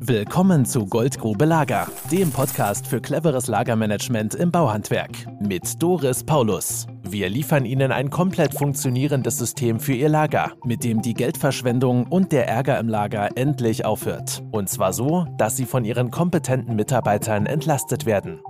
Willkommen zu Goldgrube Lager, dem Podcast für cleveres Lagermanagement im Bauhandwerk mit Doris Paulus. Wir liefern Ihnen ein komplett funktionierendes System für Ihr Lager, mit dem die Geldverschwendung und der Ärger im Lager endlich aufhört. Und zwar so, dass Sie von Ihren kompetenten Mitarbeitern entlastet werden.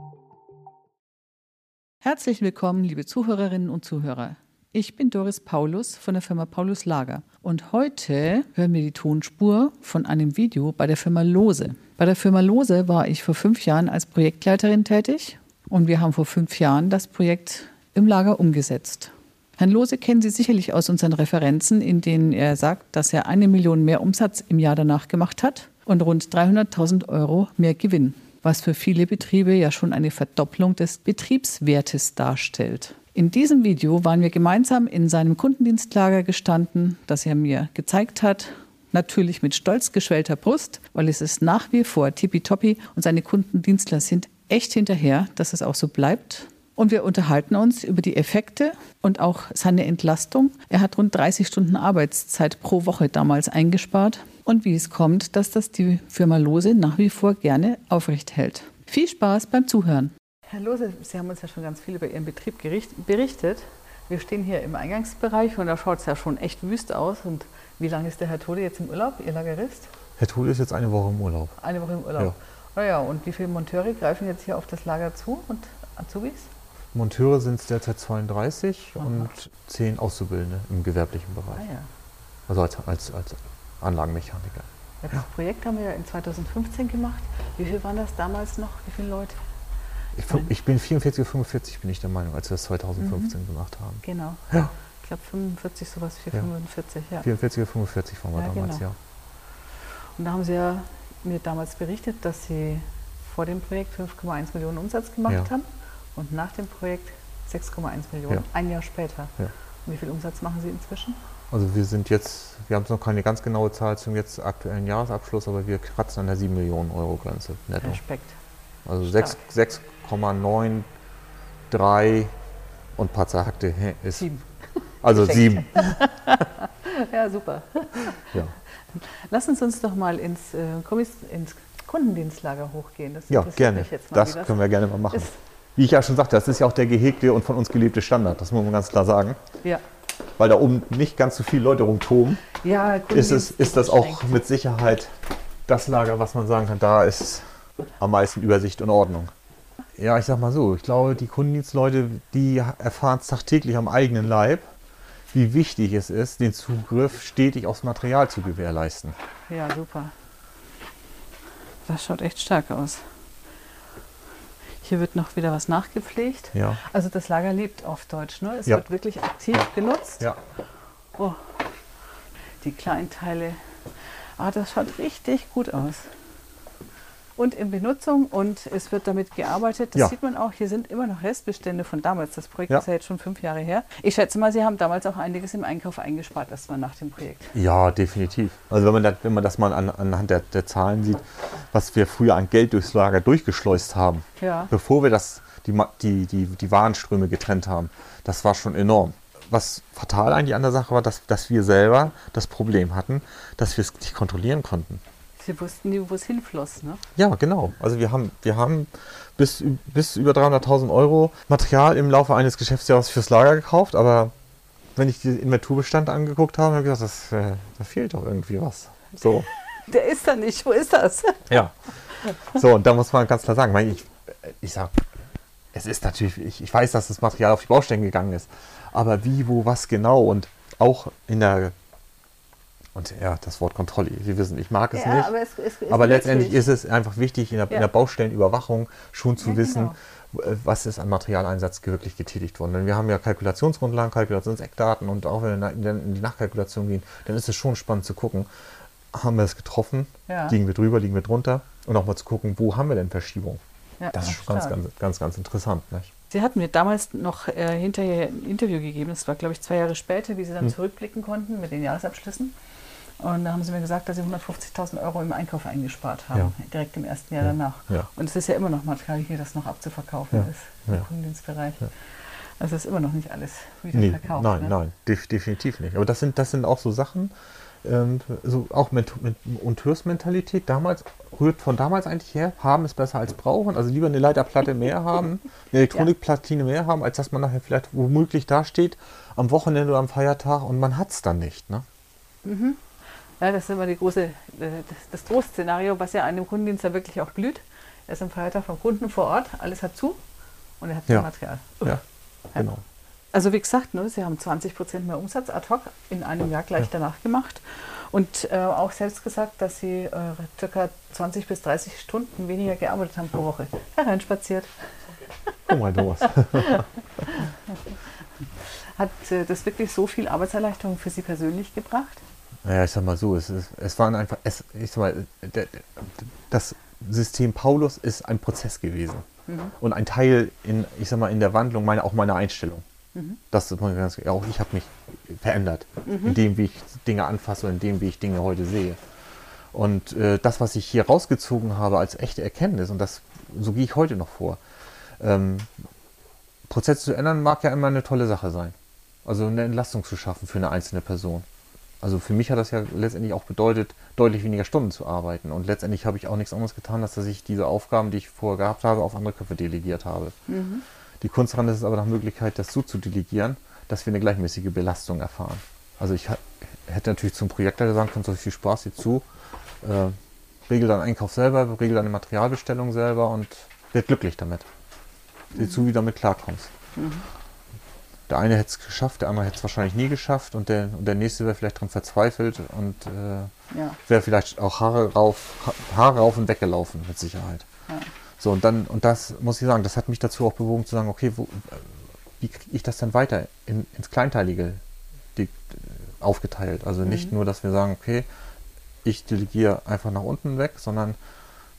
Herzlich willkommen, liebe Zuhörerinnen und Zuhörer. Ich bin Doris Paulus von der Firma Paulus Lager und heute hören wir die Tonspur von einem Video bei der Firma Lose. Bei der Firma Lose war ich vor fünf Jahren als Projektleiterin tätig und wir haben vor fünf Jahren das Projekt im Lager umgesetzt. Herrn Lose kennen Sie sicherlich aus unseren Referenzen, in denen er sagt, dass er eine Million mehr Umsatz im Jahr danach gemacht hat und rund 300.000 Euro mehr Gewinn, was für viele Betriebe ja schon eine Verdopplung des Betriebswertes darstellt. In diesem Video waren wir gemeinsam in seinem Kundendienstlager gestanden, das er mir gezeigt hat. Natürlich mit stolz geschwellter Brust, weil es ist nach wie vor tippitoppi und seine Kundendienstler sind echt hinterher, dass es auch so bleibt. Und wir unterhalten uns über die Effekte und auch seine Entlastung. Er hat rund 30 Stunden Arbeitszeit pro Woche damals eingespart und wie es kommt, dass das die Firma Lose nach wie vor gerne aufrecht hält. Viel Spaß beim Zuhören. Herr Lose, Sie haben uns ja schon ganz viel über Ihren Betrieb berichtet. Wir stehen hier im Eingangsbereich und da schaut es ja schon echt wüst aus. Und wie lange ist der Herr Tode jetzt im Urlaub, Ihr Lagerist? Herr Tode ist jetzt eine Woche im Urlaub. Eine Woche im Urlaub. Ja. Naja, und wie viele Monteure greifen jetzt hier auf das Lager zu und Azubis? Monteure sind es derzeit 32 Aha. und 10 Auszubildende im gewerblichen Bereich. Ah, ja. Also als, als, als Anlagenmechaniker. Das ja. Projekt haben wir ja in 2015 gemacht. Wie viel waren das damals noch? Wie viele Leute? Ich, ich, bin 44 oder 45, bin ich der Meinung, als wir das 2015 mhm. gemacht haben. Genau. Ja. Ich glaube 45, sowas, 4, ja. 45, ja. 44 oder 45 waren wir ja, damals, genau. ja. Und da haben Sie ja mir damals berichtet, dass Sie vor dem Projekt 5,1 Millionen Umsatz gemacht haben und nach dem Projekt 6,1 Millionen, ein Jahr später. Und wie viel Umsatz machen Sie inzwischen? Also wir sind jetzt, wir haben noch keine ganz genaue Zahl zum jetzt aktuellen Jahresabschluss, aber wir kratzen an der 7 Millionen Euro Grenze netto. Respekt. Also 6,9 3 und ein paar zerhackte ist. Sieben. Also sieben. ja, super. Ja. Lass uns uns doch mal ins, äh, ins Kundendienstlager hochgehen. Das ja, gerne. das, das können wir gerne mal machen. Wie ich ja schon sagte, das ist ja auch der gehegte und von uns gelebte Standard. Das muss man ganz klar sagen. Ja. Weil da oben nicht ganz so viele Leute rumtoben, ja, ist, es, ist das auch mit Sicherheit das Lager, was man sagen kann, da ist am meisten Übersicht und Ordnung. Ja, ich sag mal so, ich glaube, die Kundendienstleute, die erfahren es tagtäglich am eigenen Leib, wie wichtig es ist, den Zugriff stetig aufs Material zu gewährleisten. Ja, super. Das schaut echt stark aus. Hier wird noch wieder was nachgepflegt. Ja. Also das Lager lebt auf Deutsch, ne? Es ja. wird wirklich aktiv genutzt. Ja. Oh, die Kleinteile. Ah, das schaut richtig gut aus und in Benutzung und es wird damit gearbeitet. Das ja. sieht man auch. Hier sind immer noch Restbestände von damals. Das Projekt ja. ist ja jetzt schon fünf Jahre her. Ich schätze mal, Sie haben damals auch einiges im Einkauf eingespart, erstmal nach dem Projekt. Ja, definitiv. Also wenn man das, wenn man das mal an, anhand der, der Zahlen sieht, was wir früher an Geld durchs Lager durchgeschleust haben, ja. bevor wir das, die, die, die, die Warenströme getrennt haben, das war schon enorm was fatal eigentlich an der Sache war, dass, dass wir selber das Problem hatten, dass wir es nicht kontrollieren konnten. Sie wussten nie, wo es hinfloss, ne? Ja, genau. Also wir haben, wir haben bis, bis über 300.000 Euro Material im Laufe eines Geschäftsjahres fürs Lager gekauft, aber wenn ich den Inventurbestand angeguckt habe, habe ich gesagt, das, äh, da fehlt doch irgendwie was. So. Der ist da nicht, wo ist das? Ja. So, und da muss man ganz klar sagen, ich, ich sag, es ist natürlich, ich, ich weiß, dass das Material auf die Baustellen gegangen ist, aber wie, wo, was genau und auch in der und ja, das Wort Kontrolle, Sie wissen, ich mag es ja, nicht. Aber, es, es, es aber letztendlich ist es einfach wichtig, in der, ja. in der Baustellenüberwachung schon zu ja, wissen, genau. Was ist an Materialeinsatz wirklich getätigt worden. Denn wir haben ja Kalkulationsgrundlagen, Kalkulationseckdaten und auch wenn wir in die Nachkalkulation gehen, dann ist es schon spannend zu gucken, haben wir es getroffen, liegen wir drüber, liegen wir drunter und auch mal zu gucken, wo haben wir denn Verschiebung. das ist schon ganz, ganz, ganz, ganz interessant. Nicht? Sie hatten mir damals noch äh, hinterher ein Interview gegeben, das war glaube ich zwei Jahre später, wie Sie dann hm. zurückblicken konnten mit den Jahresabschlüssen. Und da haben sie mir gesagt, dass sie 150.000 Euro im Einkauf eingespart haben, ja. direkt im ersten Jahr ja. danach. Ja. Und es ist ja immer noch Material hier, das noch abzuverkaufen ist im Kundendienstbereich. Also ist immer noch nicht alles wieder nee, verkauft. Nein, ne? nein, def definitiv nicht. Aber das sind, das sind auch so Sachen, ähm, so auch mit, mit Monteursmentalität damals, rührt von damals eigentlich her, haben ist besser als brauchen. Also lieber eine Leiterplatte mehr haben, eine Elektronikplatine mehr haben, als dass man nachher vielleicht womöglich dasteht am Wochenende oder am Feiertag und man hat es dann nicht. Ne? Mhm. Ja, das ist immer die große, äh, das, das Trostszenario, was ja einem Kundendienst ja wirklich auch blüht. Er ist am Feiertag vom Kunden vor Ort, alles hat zu und er hat ja. Material. Ja, genau. Also wie gesagt, ne, Sie haben 20 Prozent mehr Umsatz ad hoc in einem Jahr gleich ja. danach gemacht und äh, auch selbst gesagt, dass Sie äh, ca. 20 bis 30 Stunden weniger gearbeitet haben pro Woche. Hereinspaziert. Guck mal, Thomas. Hat äh, das wirklich so viel Arbeitserleichterung für Sie persönlich gebracht? Naja, ich sag mal so, es, ist, es waren einfach, es, ich sag mal, das System Paulus ist ein Prozess gewesen mhm. und ein Teil in, ich sag mal, in der Wandlung meiner, auch meiner Einstellung. Mhm. Das ist ganz, auch ich habe mich verändert, mhm. in dem, wie ich Dinge anfasse und in dem, wie ich Dinge heute sehe. Und äh, das, was ich hier rausgezogen habe als echte Erkenntnis, und das, so gehe ich heute noch vor, ähm, Prozesse zu ändern mag ja immer eine tolle Sache sein. Also eine Entlastung zu schaffen für eine einzelne Person. Also für mich hat das ja letztendlich auch bedeutet, deutlich weniger Stunden zu arbeiten. Und letztendlich habe ich auch nichts anderes getan, als dass ich diese Aufgaben, die ich vorher gehabt habe, auf andere Köpfe delegiert habe. Mhm. Die Kunst daran ist es aber nach Möglichkeit, das so zu delegieren, dass wir eine gleichmäßige Belastung erfahren. Also ich hätte natürlich zum Projektleiter sagen können, so viel Spaß hier zu, äh, regel deinen Einkauf selber, regel deine Materialbestellung selber und werd glücklich damit. Sieh mhm. zu, wie du damit klarkommst. Mhm. Der eine hätte es geschafft, der andere hätte es wahrscheinlich nie geschafft und der, und der nächste wäre vielleicht daran verzweifelt und äh, ja. wäre vielleicht auch Haare rauf, Haare rauf und weggelaufen, mit Sicherheit. Ja. So, und dann, und das muss ich sagen, das hat mich dazu auch bewogen zu sagen, okay, wo, wie kriege ich das dann weiter in, ins Kleinteilige die, aufgeteilt? Also mhm. nicht nur, dass wir sagen, okay, ich delegiere einfach nach unten weg, sondern,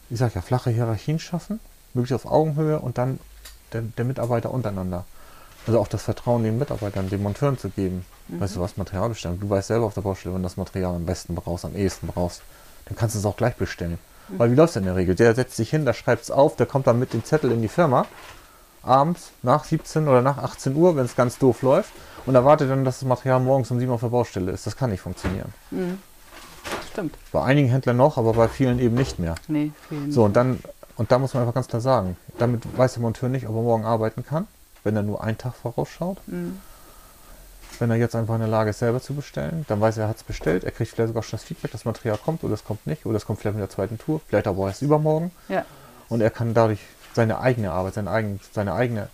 ich sage ja, flache Hierarchien schaffen, möglichst auf Augenhöhe und dann der, der Mitarbeiter untereinander. Also auch das Vertrauen den Mitarbeitern, den Monteuren zu geben. Mhm. Weißt du was, Material bestellen. Du weißt selber auf der Baustelle, wenn du das Material am besten brauchst, am ehesten brauchst, dann kannst du es auch gleich bestellen. Mhm. Weil wie läuft es in der Regel? Der setzt sich hin, der schreibt es auf, der kommt dann mit dem Zettel in die Firma, abends nach 17 oder nach 18 Uhr, wenn es ganz doof läuft, und erwartet dann, dass das Material morgens um 7 Uhr auf der Baustelle ist. Das kann nicht funktionieren. Mhm. Stimmt. Bei einigen Händlern noch, aber bei vielen eben nicht mehr. Nee, vielen So, und dann, und da muss man einfach ganz klar sagen, damit weiß der Monteur nicht, ob er morgen arbeiten kann wenn er nur einen Tag vorausschaut. Mhm. Wenn er jetzt einfach in der Lage ist, selber zu bestellen, dann weiß er, er hat es bestellt. Er kriegt vielleicht sogar schon das Feedback, das Material kommt oder es kommt nicht. Oder es kommt vielleicht mit der zweiten Tour, vielleicht aber erst übermorgen. Ja. Und er kann dadurch seine eigene Arbeit, seine, eigen, seine eigene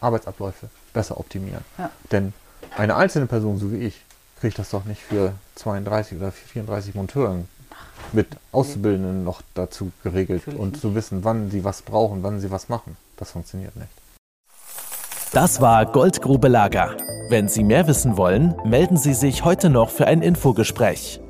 Arbeitsabläufe besser optimieren. Ja. Denn eine einzelne Person, so wie ich, kriegt das doch nicht für 32 oder 34 Monteuren mit Auszubildenden noch dazu geregelt Natürlich und nicht. zu wissen, wann sie was brauchen, wann sie was machen. Das funktioniert nicht. Das war Goldgrube Lager. Wenn Sie mehr wissen wollen, melden Sie sich heute noch für ein Infogespräch.